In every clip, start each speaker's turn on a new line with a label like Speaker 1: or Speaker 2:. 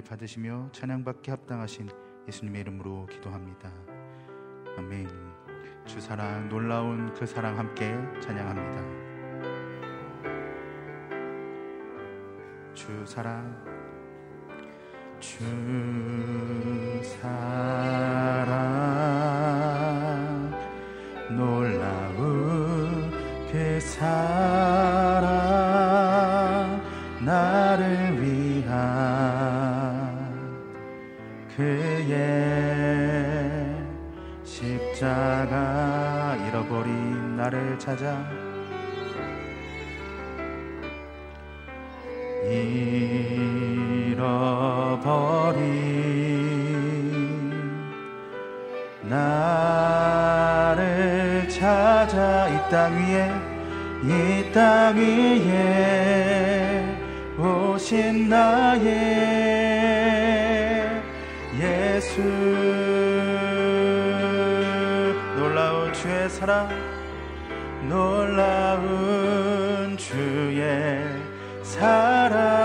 Speaker 1: 은혜를 받으시며 찬양받기 합당하신 예수님의 이름으로 기도합니다. 아멘. 주 사랑 놀라운 그 사랑 함께 찬양합니다. 주 사랑 주 사랑 놀라운 그 사랑 나를 그의 십자가 잃어버린 나를 찾아 잃어버린 나를 찾아 이 땅 위에 이 땅 위에 오신 나의 예수. 놀라운 주의 사랑 놀라운 주의 사랑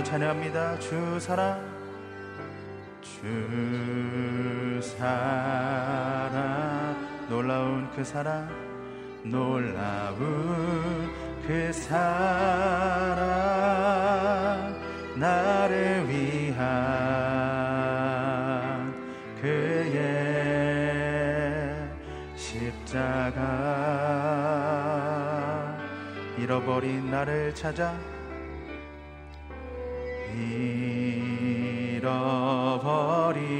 Speaker 1: 한번 찬양합니다. 주 사랑 주 사랑. 놀라운 그 사랑 놀라운 그 사랑. 나를 위한 그의 십자가. 잃어버린 나를 찾아 잃어버린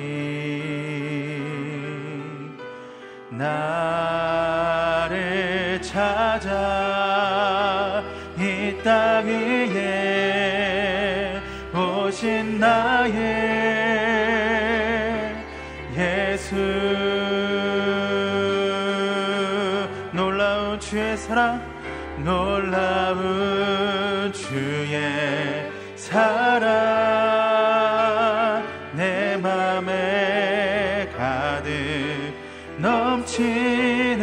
Speaker 1: 나를 찾아 이 땅 위에 오신 나의 예수. 놀라운 주의 사랑 놀라운 주의 사랑 내 맘에 가득 넘치네.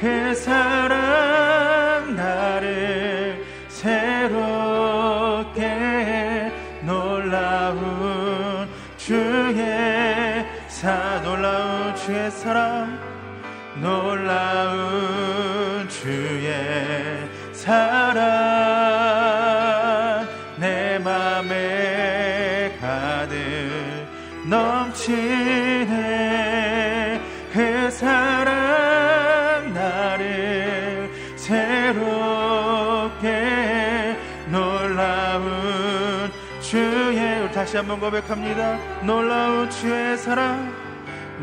Speaker 1: 그 사랑 나를 새롭게 해 놀라운 주의 사 놀라운 주의 사랑 한번 고백합니다. 놀라운 주의 사랑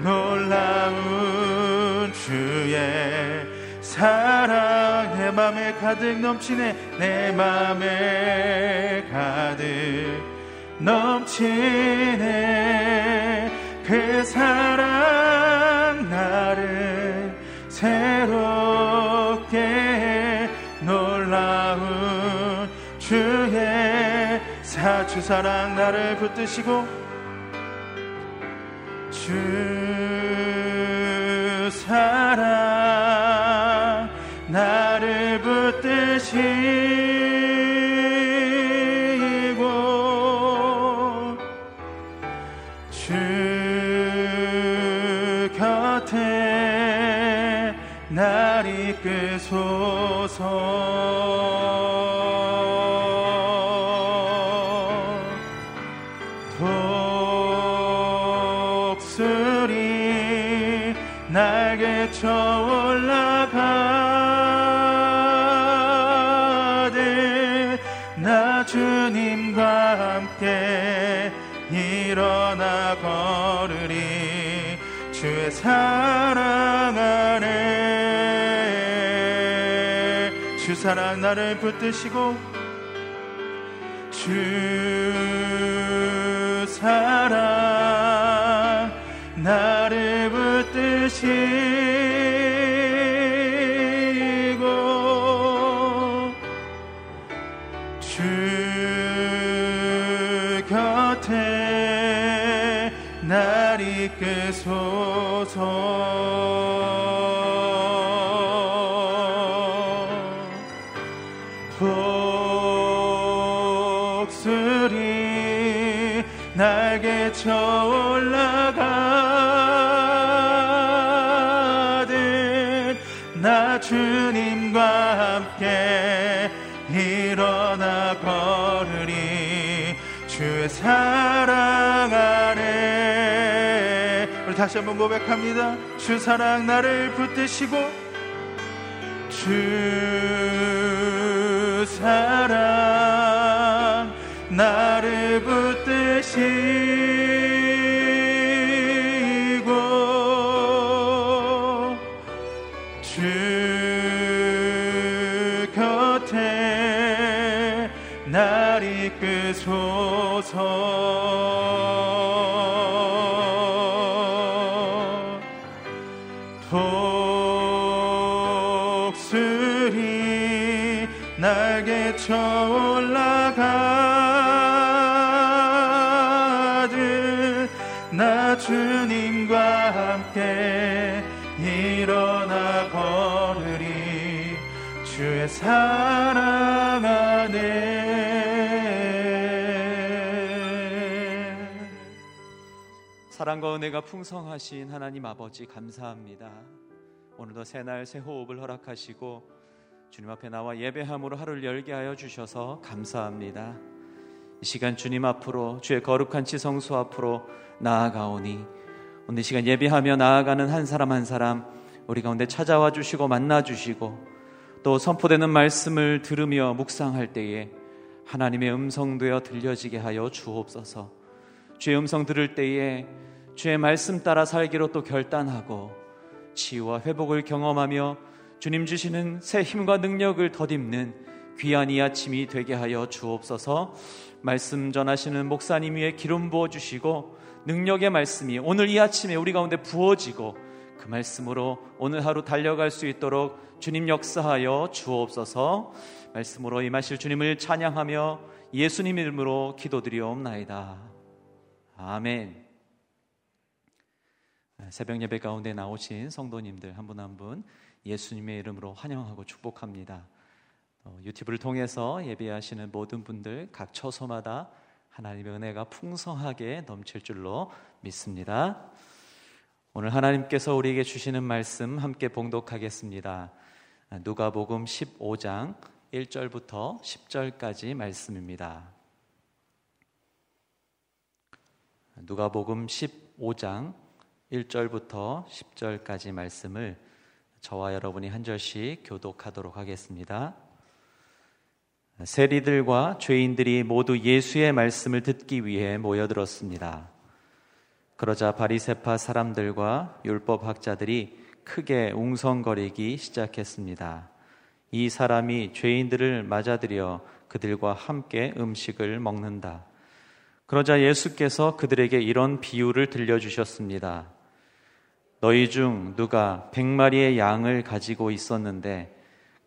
Speaker 1: 놀라운 주의 사랑. 내 맘에 가득 넘치네 내 맘에 가득 넘치네. 그 사랑 나를 새롭게 놀라운 주 의 사주 사랑 나를 붙드시고 주 사랑 나를 붙드시고 주 곁에 날 이끄소서 쳐올라가듯 나 주님과 함께 일어나 걸으리. 주의 사랑 안에. 주 사랑 나를 붙드시고 주 사랑 나를 붙드시고 주님과 함께 일어나 걸으리. 주의 사랑 다시 한번 고백합니다. 주 사랑 나를 붙드시고 주 사랑 나를 붙드시고 주 곁에 날 이끄소서 날개 쳐 올라가듯 나 주님과 함께 일어나 걸으리. 주의 사랑 안에.
Speaker 2: 사랑과 은혜가 풍성하신 하나님 아버지 감사합니다. 오늘도 새날 새 호흡을 허락하시고 주님 앞에 나와 예배함으로 하루를 열게 하여 주셔서 감사합니다. 이 시간 주님 앞으로 주의 거룩한 지성소 앞으로 나아가오니 오늘 이 시간 예배하며 나아가는 한 사람 한 사람 우리 가운데 찾아와 주시고 만나 주시고 또 선포되는 말씀을 들으며 묵상할 때에 하나님의 음성 되어 들려지게 하여 주옵소서. 주의 음성 들을 때에 주의 말씀 따라 살기로 또 결단하고 치유와 회복을 경험하며 주님 주시는 새 힘과 능력을 덧입는 귀한 이 아침이 되게 하여 주옵소서. 말씀 전하시는 목사님 위에 기름 부어 주시고 능력의 말씀이 오늘 이 아침에 우리 가운데 부어지고 그 말씀으로 오늘 하루 달려갈 수 있도록 주님 역사하여 주옵소서. 말씀으로 임하실 주님을 찬양하며 예수님 이름으로 기도드리옵나이다. 아멘. 새벽 예배 가운데 나오신 성도님들 한 분 한분 예수님의 이름으로 환영하고 축복합니다. 어, 유튜브를 통해서 예배하시는 모든 분들 각 처소마다 하나님의 은혜가 풍성하게 넘칠 줄로 믿습니다. 오늘 하나님께서 우리에게 주시는 말씀 함께 봉독하겠습니다. 누가복음 15장 1절부터 10절까지 말씀입니다. 누가복음 15장 1절부터 10절까지 말씀을 저와 여러분이 한 절씩 교독하도록 하겠습니다. 세리들과 죄인들이 모두 예수의 말씀을 듣기 위해 모여들었습니다. 그러자 바리세파 사람들과 율법 학자들이 크게 웅성거리기 시작했습니다. 이 사람이 죄인들을 맞아들여 그들과 함께 음식을 먹는다. 그러자 예수께서 그들에게 이런 비유를 들려주셨습니다. 너희 중 누가 백 마리의 양을 가지고 있었는데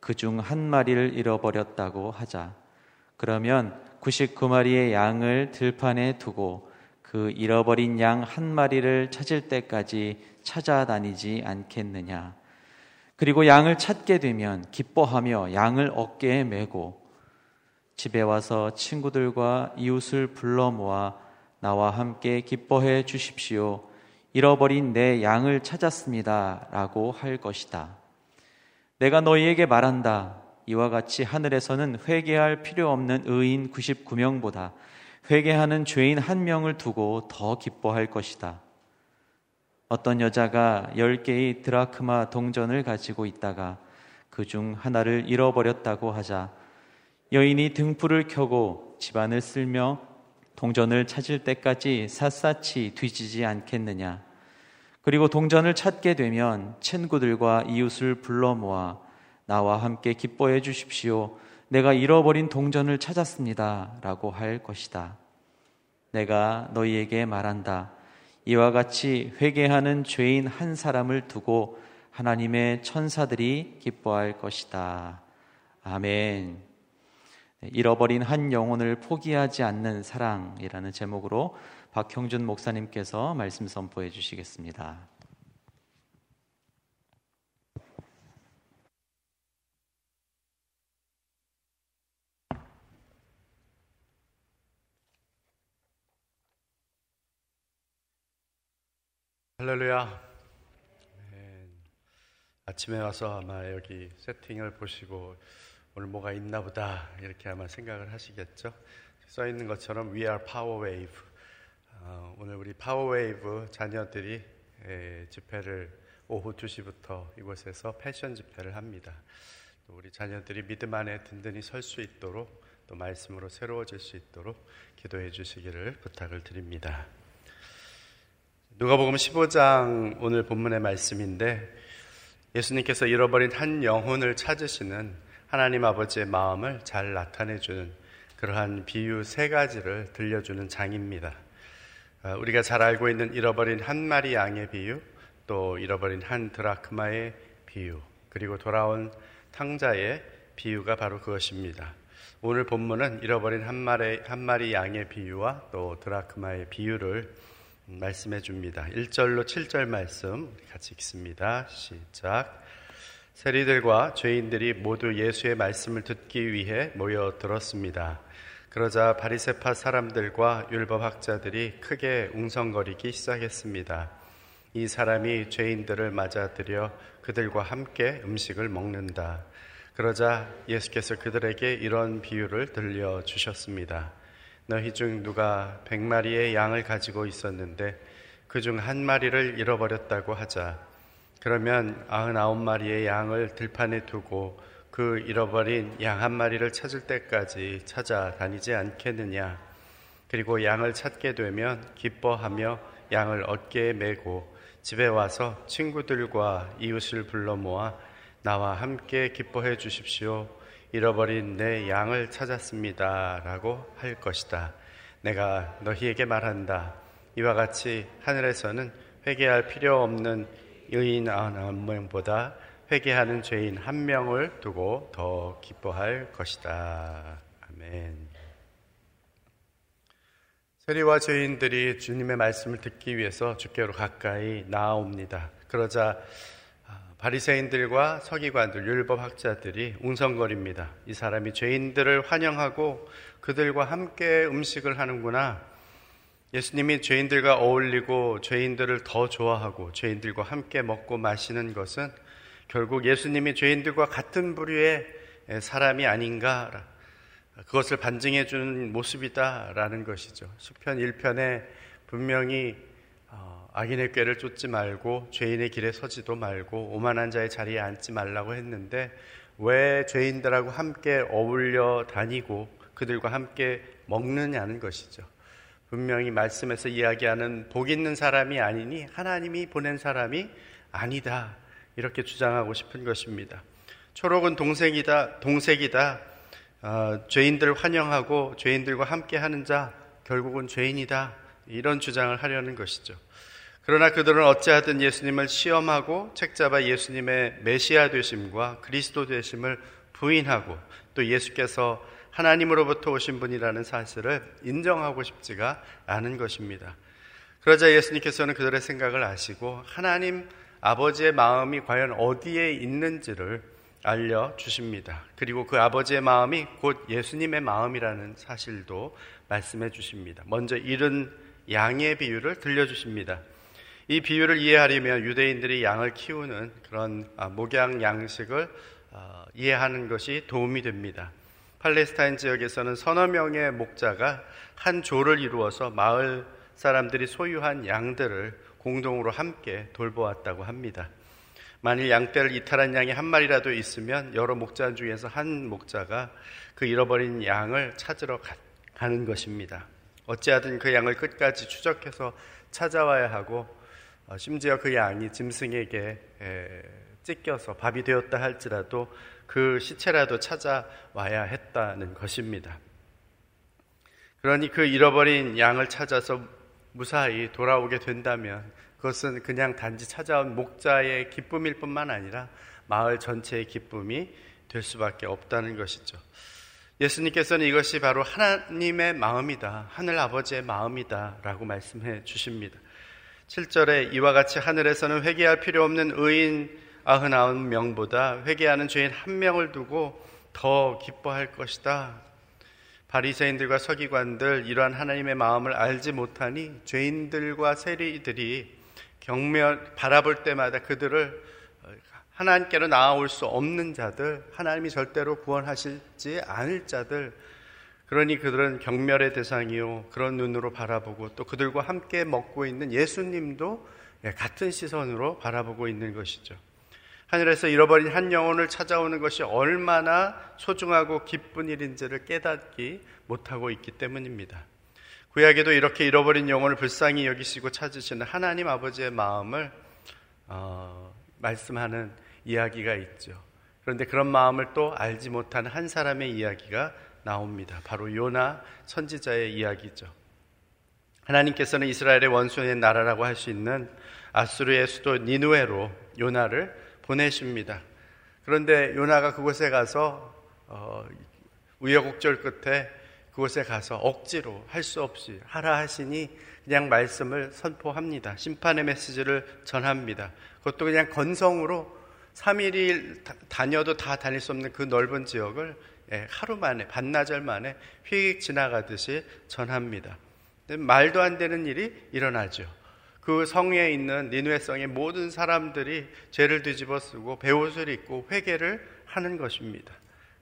Speaker 2: 그 중 한 마리를 잃어버렸다고 하자. 그러면 99마리의 양을 들판에 두고 그 잃어버린 양 한 마리를 찾을 때까지 찾아다니지 않겠느냐. 그리고 양을 찾게 되면 기뻐하며 양을 어깨에 메고 집에 와서 친구들과 이웃을 불러 모아 나와 함께 기뻐해 주십시오. 잃어버린 내 양을 찾았습니다. 라고 할 것이다. 내가 너희에게 말한다. 이와 같이 하늘에서는 회개할 필요 없는 의인 99명보다 회개하는 죄인 한 명을 두고 더 기뻐할 것이다. 어떤 여자가 10개의 드라크마 동전을 가지고 있다가 그 중 하나를 잃어버렸다고 하자 여인이 등불을 켜고 집안을 쓸며 동전을 찾을 때까지 샅샅이 뒤지지 않겠느냐. 그리고 동전을 찾게 되면 친구들과 이웃을 불러 모아 나와 함께 기뻐해 주십시오. 내가 잃어버린 동전을 찾았습니다. 라고 할 것이다. 내가 너희에게 말한다. 이와 같이 회개하는 죄인 한 사람을 두고 하나님의 천사들이 기뻐할 것이다. 아멘. 잃어버린 한 영혼을 포기하지 않는 사랑이라는 제목으로 박형준 목사님께서 말씀 선포해 주시겠습니다.
Speaker 3: 할렐루야. 네. 아침에 와서 아마 여기 세팅을 보시고 오늘 뭐가 있나 보다 이렇게 아마 생각을 하시겠죠. 써 있는 것처럼 We are Power Wave. 어, 오늘 우리 Power Wave 자녀들이 에, 집회를 오후 2시부터 이곳에서 패션 집회를 합니다. 또 우리 자녀들이 믿음 안에 든든히 설 수 있도록 또 말씀으로 새로워질 수 있도록 기도해 주시기를 부탁을 드립니다. 누가복음 15장 오늘 본문의 말씀인데 예수님께서 잃어버린 한 영혼을 찾으시는 하나님 아버지의 마음을 잘 나타내 주는 그러한 비유 세 가지를 들려주는 장입니다. 아, 우리가 잘 알고 있는 잃어버린 한 마리 양의 비유, 또 잃어버린 한 드라크마의 비유, 그리고 돌아온 탕자의 비유가 바로 그것입니다. 오늘 본문은 잃어버린 한 마리, 한 마리 양의 비유와 또 드라크마의 비유를 말씀해 줍니다. 1절로 7절 말씀 같이 읽습니다. 시작. 세리들과 죄인들이 모두 예수의 말씀을 듣기 위해 모여 들었습니다. 그러자 바리세파 사람들과 율법 학자들이 크게 웅성거리기 시작했습니다. 이 사람이 죄인들을 맞아들여 그들과 함께 음식을 먹는다. 그러자 예수께서 그들에게 이런 비유를 들려 주셨습니다. 너희 중 누가 백 마리의 양을 가지고 있었는데 그 중 한 마리를 잃어버렸다고 하자. 그러면 아흔아홉 마리의 양을 들판에 두고 그 잃어버린 양 한 마리를 찾을 때까지 찾아다니지 않겠느냐. 그리고 양을 찾게 되면 기뻐하며 양을 어깨에 메고 집에 와서 친구들과 이웃을 불러 모아 나와 함께 기뻐해 주십시오. 잃어버린 내 양을 찾았습니다. 라고 할 것이다. 내가 너희에게 말한다. 이와 같이 하늘에서는 회개할 필요 없는 의인 한 명보다 회개하는 죄인 한 명을 두고 더 기뻐할 것이다. 아멘. 세리와 죄인들이 주님의 말씀을 듣기 위해서 주께로 가까이 나아옵니다. 그러자 바리새인들과 서기관들, 율법 학자들이 웅성거립니다. 이 사람이 죄인들을 환영하고 그들과 함께 음식을 하는구나. 예수님이 죄인들과 어울리고 죄인들을 더 좋아하고 죄인들과 함께 먹고 마시는 것은 결국 예수님이 죄인들과 같은 부류의 사람이 아닌가 그것을 반증해 주는 모습이다라는 것이죠. 시편 1편에 분명히 악인의 꾀를 쫓지 말고 죄인의 길에 서지도 말고 오만한 자의 자리에 앉지 말라고 했는데 왜 죄인들하고 함께 어울려 다니고 그들과 함께 먹느냐는 것이죠. 분명히 말씀에서 이야기하는 복 있는 사람이 아니니 하나님이 보낸 사람이 아니다. 이렇게 주장하고 싶은 것입니다. 초록은 동색이다, 동색이다. 어, 죄인들 환영하고 죄인들과 함께 하는 자 결국은 죄인이다. 이런 주장을 하려는 것이죠. 그러나 그들은 어찌하든 예수님을 시험하고 책잡아 예수님의 메시아 되심과 그리스도 되심을 부인하고 또 예수께서 하나님으로부터 오신 분이라는 사실을 인정하고 싶지가 않은 것입니다. 그러자 예수님께서는 그들의 생각을 아시고 하나님 아버지의 마음이 과연 어디에 있는지를 알려주십니다. 그리고 그 아버지의 마음이 곧 예수님의 마음이라는 사실도 말씀해 주십니다. 먼저 잃은 양의 비유를 들려주십니다. 이 비유를 이해하려면 유대인들이 양을 키우는 그런 아, 목양 양식을 어, 이해하는 것이 도움이 됩니다. 팔레스타인 지역에서는 서너 명의 목자가 한 조를 이루어서 마을 사람들이 소유한 양들을 공동으로 함께 돌보았다고 합니다. 만일 양떼를 이탈한 양이 한 마리라도 있으면 여러 목자 중에서 한 목자가 그 잃어버린 양을 찾으러 가 는 것입니다. 어찌하든 그 양을 끝까지 추적해서 찾아와야 하고 어, 심지어 그 양이 짐승에게 찢겨서 밥이 되었다 할지라도 그 시체라도 찾아와야 했다는 것입니다. 그러니 그 잃어버린 양을 찾아서 무사히 돌아오게 된다면 그것은 그냥 단지 찾아온 목자의 기쁨일 뿐만 아니라 마을 전체의 기쁨이 될 수밖에 없다는 것이죠. 예수님께서는 이것이 바로 하나님의 마음이다. 하늘 아버지의 마음이다. 라고 말씀해 주십니다. 7절에 이와 같이 하늘에서는 회개할 필요 없는 의인 99명보다 회개하는 죄인 한 명을 두고 더 기뻐할 것이다. 바리새인들과 서기관들 이러한 하나님의 마음을 알지 못하니 죄인들과 세리들이 경멸 바라볼 때마다 그들을 하나님께로 나아올 수 없는 자들, 하나님이 절대로 구원하실지 않을 자들, 그러니 그들은 경멸의 대상이요. 그런 눈으로 바라보고 또 그들과 함께 먹고 있는 예수님도 예, 같은 시선으로 바라보고 있는 것이죠. 하늘에서 잃어버린 한 영혼을 찾아오는 것이 얼마나 소중하고 기쁜 일인지를 깨닫기 못하고 있기 때문입니다. 구약에도 이렇게 잃어버린 영혼을 불쌍히 여기시고 찾으시는 하나님 아버지의 마음을 어, 말씀하는 이야기가 있죠. 그런데 그런 마음을 또 알지 못한 한 사람의 이야기가 나옵니다. 바로 요나 선지자의 이야기죠. 하나님께서는 이스라엘의 원수의 나라라고 할 수 있는 아수르의 수도 니누에로 요나를 보내십니다. 그런데 요나가 그곳에 가서 어, 우여곡절 끝에 그곳에 가서 억지로 할 수 없이 하라 하시니 그냥 말씀을 선포합니다. 심판의 메시지를 전합니다. 그것도 그냥 건성으로 3일이 다녀도 다 다닐 수 없는 그 넓은 지역을 예, 하루 만에, 반나절 만에 휙 지나가듯이 전합니다. 말도 안 되는 일이 일어나죠. 그 성에 있는 니누의 성의 모든 사람들이 죄를 뒤집어 쓰고 배옷을 입고 회개를 하는 것입니다.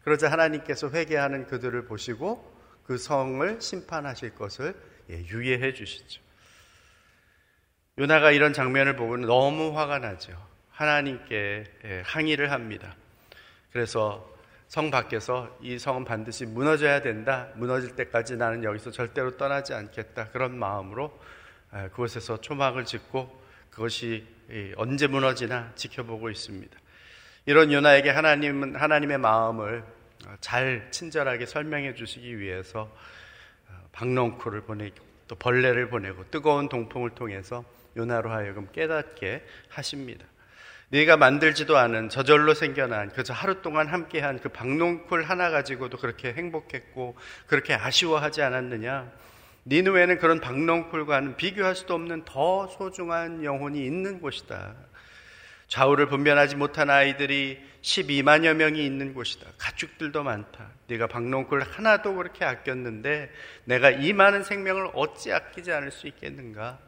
Speaker 3: 그러자 하나님께서 회개하는 그들을 보시고 그 성을 심판하실 것을 예, 유예해 주시죠. 요나가 이런 장면을 보고는 너무 화가 나죠. 하나님께 예, 항의를 합니다. 그래서 성 밖에서 이 성은 반드시 무너져야 된다. 무너질 때까지 나는 여기서 절대로 떠나지 않겠다. 그런 마음으로 예, 그곳에서 초막을 짓고 그것이 언제 무너지나 지켜보고 있습니다. 이런 요나에게 하나님은 하나님의 마음을 잘 친절하게 설명해 주시기 위해서 어, 박농쿨을 보내고 또 벌레를 보내고 뜨거운 동풍을 통해서 요나로 하여금 깨닫게 하십니다. 네가 만들지도 않은 저절로 생겨난 그저 하루 동안 함께한 그 박농쿨 하나 가지고도 그렇게 행복했고 그렇게 아쉬워하지 않았느냐? 니누에는 그런 박농쿨과는 비교할 수도 없는 더 소중한 영혼이 있는 곳이다. 좌우를 분별하지 못한 아이들이 12만여 명이 있는 곳이다. 가축들도 많다. 네가 박농쿨 하나도 그렇게 아꼈는데 내가 이 많은 생명을 어찌 아끼지 않을 수 있겠는가?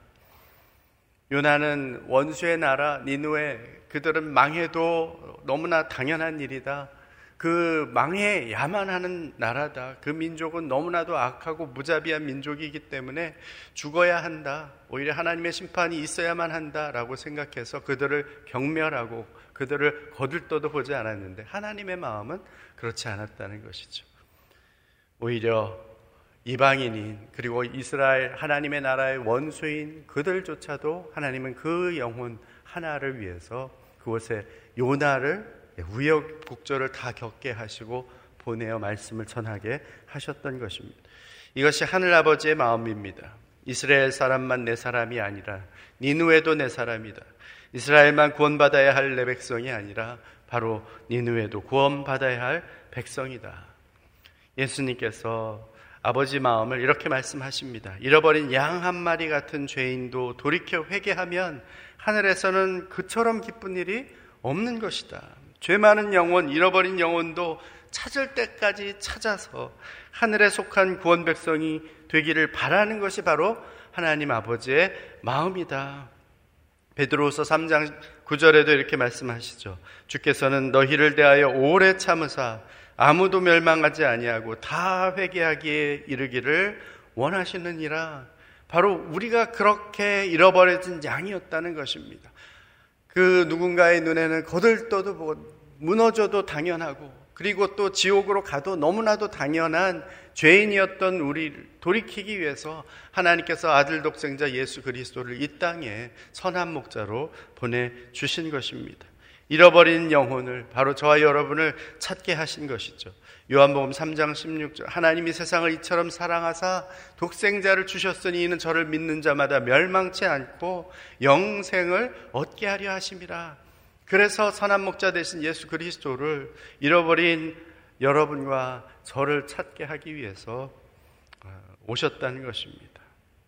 Speaker 3: 요나는 원수의 나라 니누에 그들은 망해도 너무나 당연한 일이다. 그 망해야만 하는 나라다. 그 민족은 너무나도 악하고 무자비한 민족이기 때문에 죽어야 한다. 오히려 하나님의 심판이 있어야만 한다라고 생각해서 그들을 경멸하고 그들을 거들떠도 보지 않았는데 하나님의 마음은 그렇지 않았다는 것이죠. 오히려 이방인인 그리고 이스라엘 하나님의 나라의 원수인 그들조차도 하나님은 그 영혼 하나를 위해서 그곳에 요나를 우여곡절을 다 겪게 하시고 보내어 말씀을 전하게 하셨던 것입니다. 이것이 하늘 아버지의 마음입니다. 이스라엘 사람만 내 사람이 아니라 니누에도 내 사람이다. 이스라엘만 구원받아야 할 내 백성이 아니라 바로 니누에도 구원받아야 할 백성이다. 예수님께서 아버지 마음을 이렇게 말씀하십니다. 잃어버린 양 한 마리 같은 죄인도 돌이켜 회개하면 하늘에서는 그처럼 기쁜 일이 없는 것이다. 죄 많은 영혼, 잃어버린 영혼도 찾을 때까지 찾아서 하늘에 속한 구원 백성이 되기를 바라는 것이 바로 하나님 아버지의 마음이다. 베드로서 3장 9절에도 이렇게 말씀하시죠. 주께서는 너희를 대하여 오래 참으사 아무도 멸망하지 아니하고 다 회개하기에 이르기를 원하시느니라. 바로 우리가 그렇게 잃어버려진 양이었다는 것입니다. 그 누군가의 눈에는 거들떠도 보고 무너져도 당연하고 그리고 또 지옥으로 가도 너무나도 당연한 죄인이었던 우리를 돌이키기 위해서 하나님께서 아들 독생자 예수 그리스도를 이 땅에 선한 목자로 보내주신 것입니다. 잃어버린 영혼을 바로 저와 여러분을 찾게 하신 것이죠. 요한복음 3장 16절 하나님이 세상을 이처럼 사랑하사 독생자를 주셨으니 이는 저를 믿는 자마다 멸망치 않고 영생을 얻게 하려 하심이라. 그래서 선한 목자 되신 예수 그리스도를 잃어버린 여러분과 저를 찾게 하기 위해서 어, 오셨다는 것입니다.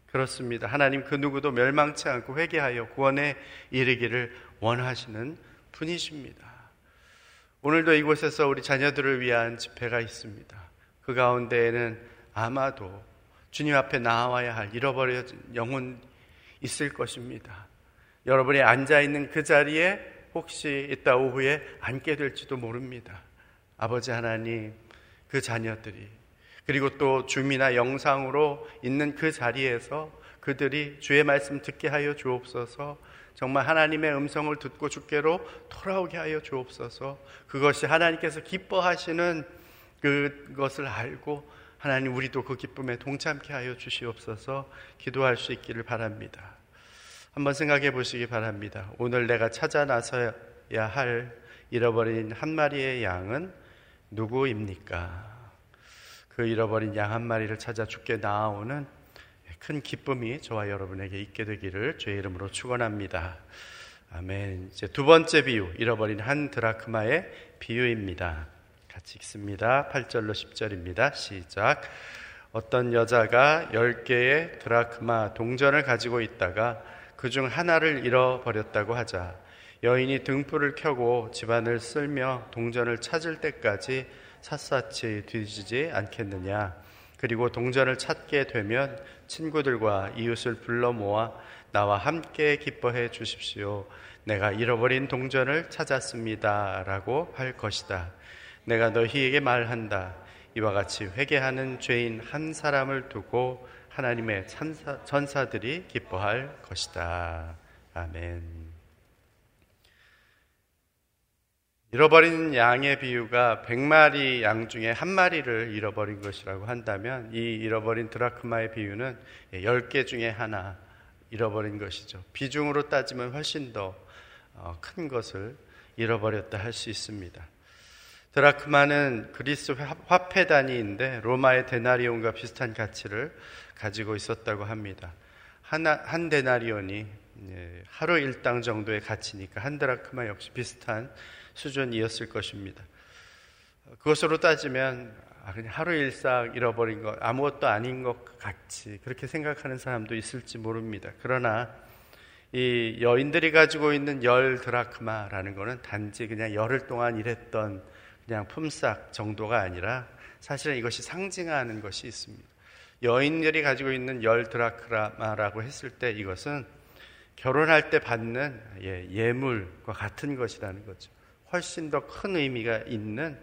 Speaker 3: 그렇습니다. 하나님 그 누구도 멸망치 않고 회개하여 구원에 이르기를 원하시는 분이십니다. 오늘도 이곳에서 우리 자녀들을 위한 집회가 있습니다. 그 가운데에는 아마도 주님 앞에 나와야 할 잃어버려진 영혼 있을 것입니다. 여러분이 앉아 있는 그 자리에 혹시 이따 오후에 앉게 될지도 모릅니다. 아버지 하나님, 그 자녀들이 그리고 또 줌이나 영상으로 있는 그 자리에서 그들이 주의 말씀 듣게 하여 주옵소서. 정말 하나님의 음성을 듣고 주께로 돌아오게 하여 주옵소서. 그것이 하나님께서 기뻐하시는 그것을 알고 하나님 우리도 그 기쁨에 동참케 하여 주시옵소서. 기도할 수 있기를 바랍니다. 한번 생각해 보시기 바랍니다. 오늘 내가 찾아 나서야 할 잃어버린 한 마리의 양은 누구입니까? 그 잃어버린 양 한 마리를 찾아 죽게 나아오는 큰 기쁨이 저와 여러분에게 있게 되기를 주의 이름으로 축원합니다. 아멘. 이제 두 번째 비유, 잃어버린 한 드라크마의 비유입니다. 같이 읽습니다. 8절로 10절입니다. 시작. 어떤 여자가 10개의 드라크마 동전을 가지고 있다가 그 중 하나를 잃어버렸다고 하자 여인이 등불을 켜고 집안을 쓸며 동전을 찾을 때까지 샅샅이 뒤지지 않겠느냐. 그리고 동전을 찾게 되면 친구들과 이웃을 불러 모아 나와 함께 기뻐해 주십시오. 내가 잃어버린 동전을 찾았습니다. 라고 할 것이다. 내가 너희에게 말한다. 이와 같이 회개하는 죄인 한 사람을 두고 하나님의 천사, 전사들이 기뻐할 것이다. 아멘. 잃어버린 양의 비유가 100마리 양 중에 한 마리를 잃어버린 것이라고 한다면 이 잃어버린 드라크마의 비유는 10개 중에 하나 잃어버린 것이죠. 비중으로 따지면 훨씬 더큰 어, 것을 잃어버렸다 할 수 있습니다. 드라크마는 그리스 화폐 단위인데 로마의 데나리온과 비슷한 가치를 가지고 있었다고 합니다. 하나, 한 데나리온이 하루 일당 정도의 가치니까 한 드라크마 역시 비슷한 수준이었을 것입니다. 그것으로 따지면 아, 그냥 하루 일상 잃어버린 것 아무것도 아닌 것 같이 그렇게 생각하는 사람도 있을지 모릅니다. 그러나 이 여인들이 가지고 있는 열 드라크마라는 것은 단지 그냥 열흘 동안 일했던 그냥 품삯 정도가 아니라 사실은 이것이 상징하는 것이 있습니다. 여인들이 가지고 있는 열 드라크마라고 했을 때 이것은 결혼할 때 받는 예, 예물과 같은 것이라는 거죠. 훨씬 더 큰 의미가 있는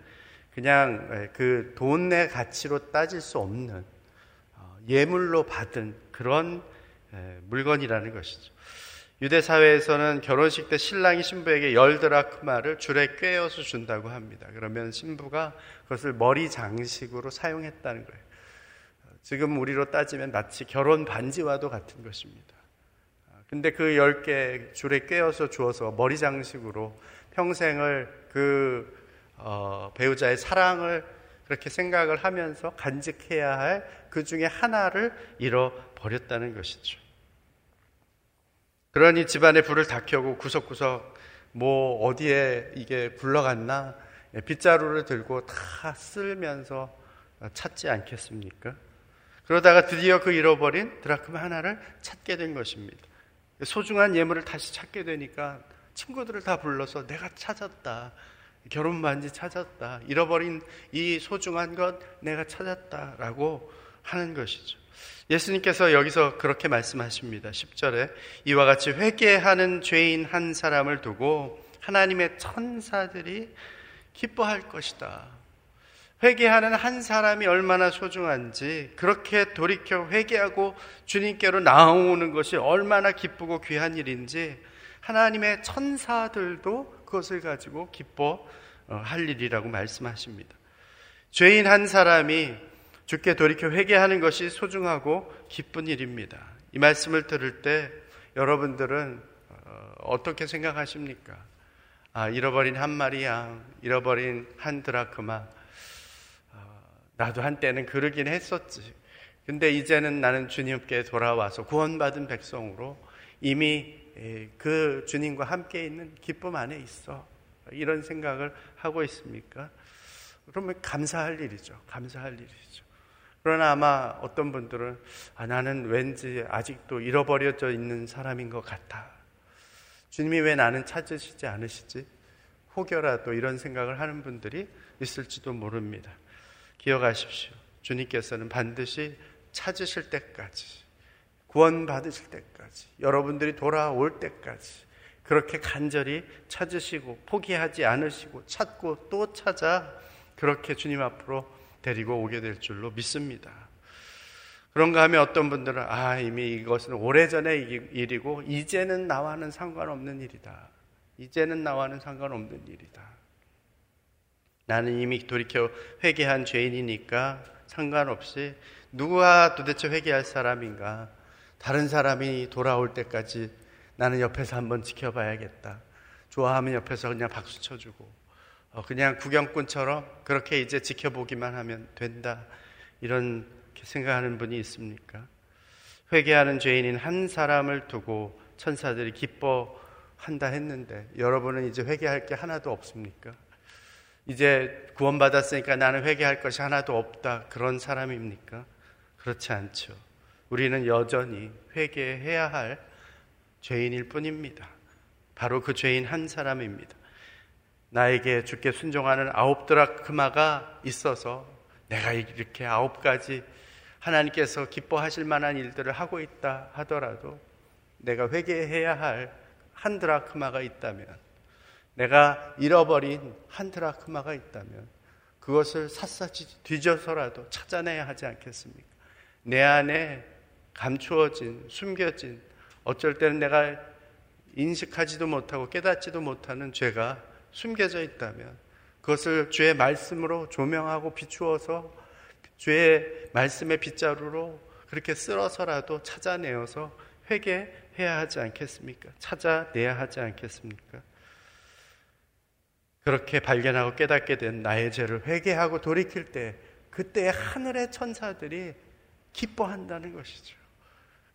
Speaker 3: 그냥 그 돈의 가치로 따질 수 없는 어, 예물로 받은 그런 물건이라는 것이죠. 유대 사회에서는 결혼식 때 신랑이 신부에게 열 드라크마를 줄에 꿰어서 준다고 합니다. 그러면 신부가 그것을 머리 장식으로 사용했다는 거예요. 지금 우리로 따지면 마치 결혼 반지와도 같은 것입니다. 근데 그 열 개 줄에 꿰어서 주어서 머리 장식으로 평생을 그 어, 배우자의 사랑을 그렇게 생각을 하면서 간직해야 할 그 중에 하나를 잃어버렸다는 것이죠. 그러니 집안에 불을 다 켜고 구석구석 뭐 어디에 이게 굴러갔나 예, 빗자루를 들고 다 쓸면서 찾지 않겠습니까? 그러다가 드디어 그 잃어버린 드라크마 하나를 찾게 된 것입니다. 소중한 예물을 다시 찾게 되니까 친구들을 다 불러서 내가 찾았다. 결혼 반지 찾았다. 잃어버린 이 소중한 것 내가 찾았다라고 하는 것이죠. 예수님께서 여기서 그렇게 말씀하십니다. 10절에 이와 같이 회개하는 죄인 한 사람을 두고 하나님의 천사들이 기뻐할 것이다. 회개하는 한 사람이 얼마나 소중한지 그렇게 돌이켜 회개하고 주님께로 나오는 것이 얼마나 기쁘고 귀한 일인지 하나님의 천사들도 그것을 가지고 기뻐할 어, 일이라고 말씀하십니다. 죄인 한 사람이 주께 돌이켜 회개하는 것이 소중하고 기쁜 일입니다. 이 말씀을 들을 때 여러분들은 어, 어떻게 생각하십니까? 아, 잃어버린 한 마리 양, 잃어버린 한 드라크마. 어, 나도 한때는 그러긴 했었지. 근데 이제는 나는 주님께 돌아와서 구원받은 백성으로 이미 예, 그 주님과 함께 있는 기쁨 안에 있어. 이런 생각을 하고 있습니까? 그러면 감사할 일이죠. 감사할 일이죠. 그러나 아마 어떤 분들은 아, 나는 왠지 아직도 잃어버려져 있는 사람인 것 같아. 주님이 왜 나는 찾으시지 않으시지? 혹여라도 이런 생각을 하는 분들이 있을지도 모릅니다. 기억하십시오. 주님께서는 반드시 찾으실 때까지, 구원 받으실 때까지, 여러분들이 돌아올 때까지, 그렇게 간절히 찾으시고, 포기하지 않으시고, 찾고 또 찾아, 그렇게 주님 앞으로 데리고 오게 될 줄로 믿습니다. 그런가 하면 어떤 분들은, 아, 이미 이것은 오래전의 일이고, 이제는 나와는 상관없는 일이다. 이제는 나와는 상관없는 일이다. 나는 이미 돌이켜 회개한 죄인이니까 상관없이 누가 도대체 회개할 사람인가? 다른 사람이 돌아올 때까지 나는 옆에서 한번 지켜봐야겠다. 좋아하면 옆에서 그냥 박수 쳐주고, 어, 그냥 구경꾼처럼 그렇게 이제 지켜보기만 하면 된다. 이런 생각하는 분이 있습니까? 회개하는 죄인인 한 사람을 두고 천사들이 기뻐한다 했는데 여러분은 이제 회개할 게 하나도 없습니까? 이제 구원받았으니까 나는 회개할 것이 하나도 없다. 그런 사람입니까? 그렇지 않죠. 우리는 여전히 회개해야 할 죄인일 뿐입니다. 바로 그 죄인 한 사람입니다. 나에게 주께 순종하는 아홉 드라크마가 있어서 내가 이렇게 아홉 가지 하나님께서 기뻐하실 만한 일들을 하고 있다 하더라도 내가 회개해야 할 한 드라크마가 있다면 내가 잃어버린 한 드라크마가 있다면 그것을 샅샅이 뒤져서라도 찾아내야 하지 않겠습니까? 내 안에 감추어진, 숨겨진, 어쩔 때는 내가 인식하지도 못하고 깨닫지도 못하는 죄가 숨겨져 있다면 그것을 주의 말씀으로 조명하고 비추어서 주의 말씀의 빗자루로 그렇게 쓸어서라도 찾아내어서 회개해야 하지 않겠습니까? 찾아내야 하지 않겠습니까? 그렇게 발견하고 깨닫게 된 나의 죄를 회개하고 돌이킬 때 그때 하늘의 천사들이 기뻐한다는 것이죠.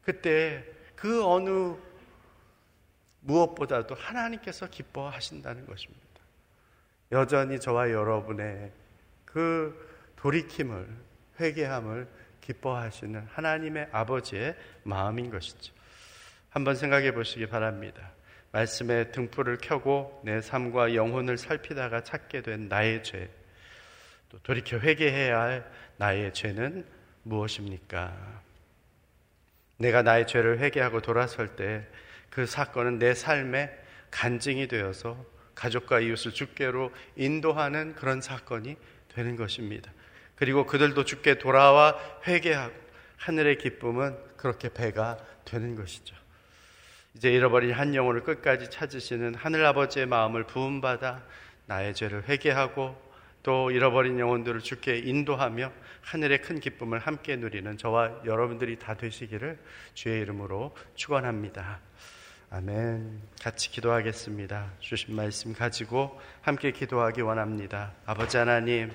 Speaker 3: 그때 그 어느 무엇보다도 하나님께서 기뻐하신다는 것입니다. 여전히 저와 여러분의 그 돌이킴을, 회개함을 기뻐하시는 하나님의 아버지의 마음인 것이죠. 한번 생각해 보시기 바랍니다. 말씀의 등불을 켜고 내 삶과 영혼을 살피다가 찾게 된 나의 죄, 또 돌이켜 회개해야 할 나의 죄는 무엇입니까? 내가 나의 죄를 회개하고 돌아설 때 그 사건은 내 삶의 간증이 되어서 가족과 이웃을 주께로 인도하는 그런 사건이 되는 것입니다. 그리고 그들도 주께 돌아와 회개하고 하늘의 기쁨은 그렇게 배가 되는 것이죠. 이제 잃어버린 한 영혼을 끝까지 찾으시는 하늘 아버지의 마음을 부음 받아 나의 죄를 회개하고 또 잃어버린 영혼들을 주께 인도하며 하늘의 큰 기쁨을 함께 누리는 저와 여러분들이 다 되시기를 주의 이름으로 축원합니다. 아멘. 같이 기도하겠습니다. 주신 말씀 가지고 함께 기도하기 원합니다. 아버지 하나님,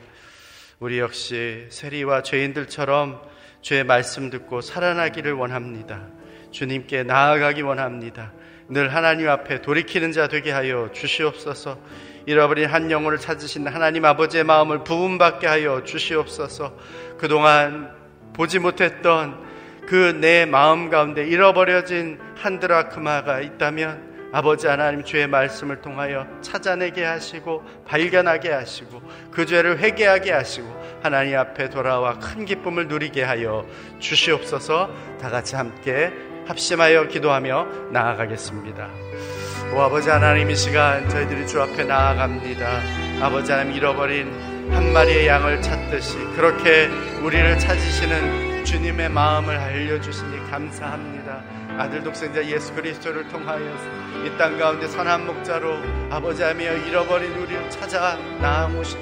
Speaker 3: 우리 역시 세리와 죄인들처럼 주의 말씀 듣고 살아나기를 원합니다. 주님께 나아가기 원합니다. 늘 하나님 앞에 돌이키는 자 되게 하여 주시옵소서. 잃어버린 한 영혼을 찾으신 하나님 아버지의 마음을 부음받게 하여 주시옵소서. 그동안 보지 못했던 그 내 마음 가운데 잃어버려진 한 드라크마가 있다면 아버지 하나님 주의 말씀을 통하여 찾아내게 하시고 발견하게 하시고 그 죄를 회개하게 하시고 하나님 앞에 돌아와 큰 기쁨을 누리게 하여 주시옵소서 다 같이 함께 합심하여 기도하며 나아가겠습니다. 오 아버지 하나님 이 시간 저희들이 주 앞에 나아갑니다. 아버지 하나님 잃어버린 한 마리의 양을 찾듯이 그렇게 우리를 찾으시는 주님의 마음을 알려주시니 감사합니다. 아들 독생자 예수 그리스도를 통하여 이 땅 가운데 선한 목자로 아버지 하며 잃어버린 우리를 찾아 나아오신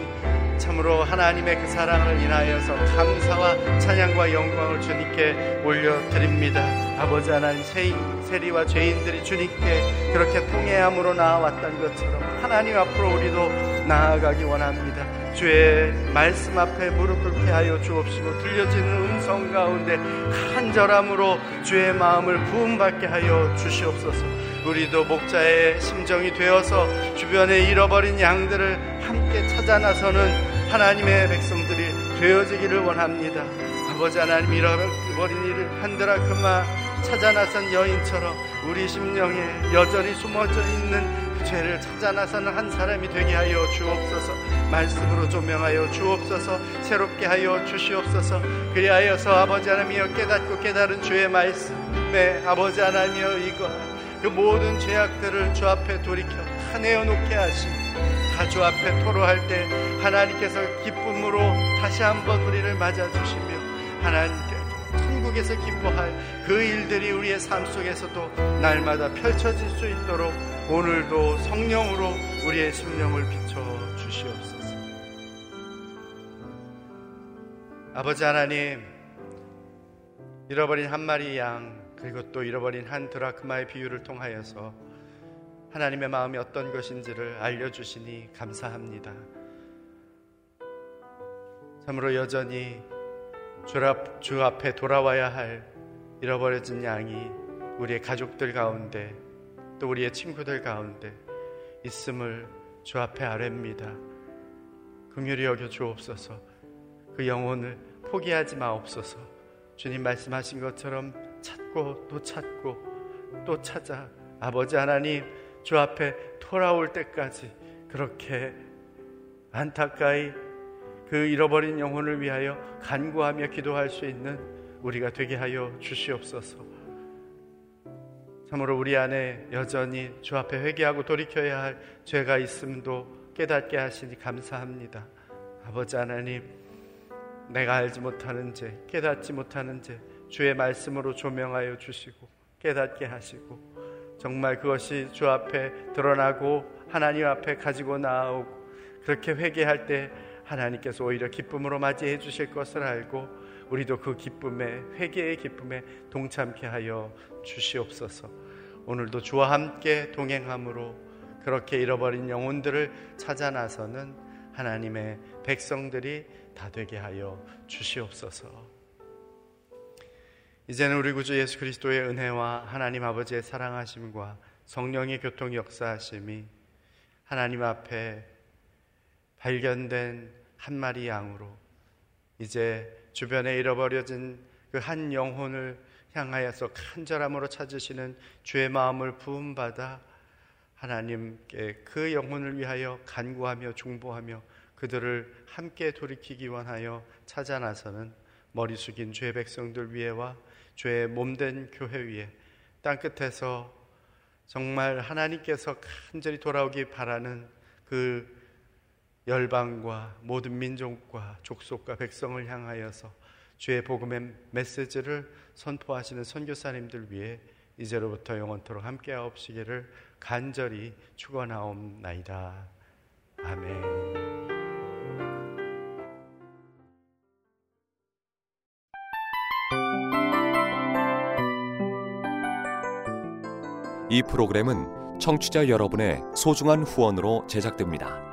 Speaker 3: 참으로 하나님의 그 사랑을 인하여서 감사와 찬양과 영광을 주님께 올려드립니다. 아버지 하나님 세리와 죄인들이 주님께 그렇게 통해함으로 나아왔던 것처럼 하나님 앞으로 우리도 나아가기 원합니다. 주의 말씀 앞에 무릎 꿇게 하여 주옵시고 들려지는 음성 가운데 간절함으로 주의 마음을 부음받게 하여 주시옵소서. 우리도 목자의 심정이 되어서 주변에 잃어버린 양들을 함께 찾아 나서는 하나님의 백성들이 되어지기를 원합니다. 아버지 하나님 잃어버린 이를 한드라 그마 찾아 나선 여인처럼 우리 심령에 여전히 숨어져 있는 그 죄를 찾아 나서는 한 사람이 되게 하여 주옵소서. 말씀으로 조명하여 주옵소서. 새롭게 하여 주시옵소서. 그리하여서 아버지 하나님이여 깨닫고 깨달은 주의 말씀에 아버지 하나님이여 이거 그 모든 죄악들을 주 앞에 돌이켜 다 내어놓게 하시고 다주 앞에 토로할 때 하나님께서 기쁨으로 다시 한번 우리를 맞아주시며 하나님께 천국에서 기뻐할 그 일들이 우리의 삶 속에서도 날마다 펼쳐질 수 있도록 오늘도 성령으로 우리의 심령을 비춰 주시옵소서. 아버지 하나님, 잃어버린 한 마리 양, 그리고 또 잃어버린 한 드라크마의 비유를 통하여서 하나님의 마음이 어떤 것인지를 알려주시니 감사합니다. 참으로 여전히 주 앞에 돌아와야 할 잃어버려진 양이 우리의 가족들 가운데 또 우리의 친구들 가운데 있음을 주 앞에 아뢰입니다. 긍휼히 여겨 주옵소서. 그 영혼을 포기하지 마옵소서. 주님 말씀하신 것처럼 찾고 또 찾고 또 찾아 아버지 하나님 주 앞에 돌아올 때까지 그렇게 안타까이 그 잃어버린 영혼을 위하여 간구하며 기도할 수 있는 우리가 되게 하여 주시옵소서. 참으로 우리 안에 여전히 주 앞에 회개하고 돌이켜야 할 죄가 있음도 깨닫게 하시니 감사합니다. 아버지 하나님, 내가 알지 못하는 죄, 깨닫지 못하는 죄, 주의 말씀으로 조명하여 주시고 깨닫게 하시고 정말 그것이 주 앞에 드러나고 하나님 앞에 가지고 나오고 그렇게 회개할 때 하나님께서 오히려 기쁨으로 맞이해 주실 것을 알고 우리도 그 기쁨에 회개의 기쁨에 동참케 하여 주시옵소서. 오늘도 주와 함께 동행함으로 그렇게 잃어버린 영혼들을 찾아 나서는 하나님의 백성들이 다 되게 하여 주시옵소서. 이제는 우리 구주 예수 그리스도의 은혜와 하나님 아버지의 사랑하심과 성령의 교통 역사하심이 하나님 앞에 발견된 한 마리 양으로 이제 주변에 잃어버려진 그 한 영혼을 향하여서 간절함으로 찾으시는 주의 마음을 부음받아 하나님께 그 영혼을 위하여 간구하며 중보하며 그들을 함께 돌이키기 원하여 찾아 나서는 머리 숙인 주의 백성들 위에와 주의 몸된 교회 위에 땅 끝에서 정말 하나님께서 간절히 돌아오기 바라는 그 열방과 모든 민족과 족속과 백성을 향하여서 주의 복음의 메시지를 선포하시는 선교사님들 위해 이제로부터 영원토록 함께하옵시기를 간절히 축원하옵나이다. 아멘.
Speaker 4: 이 프로그램은 청취자 여러분의 소중한 후원으로 제작됩니다.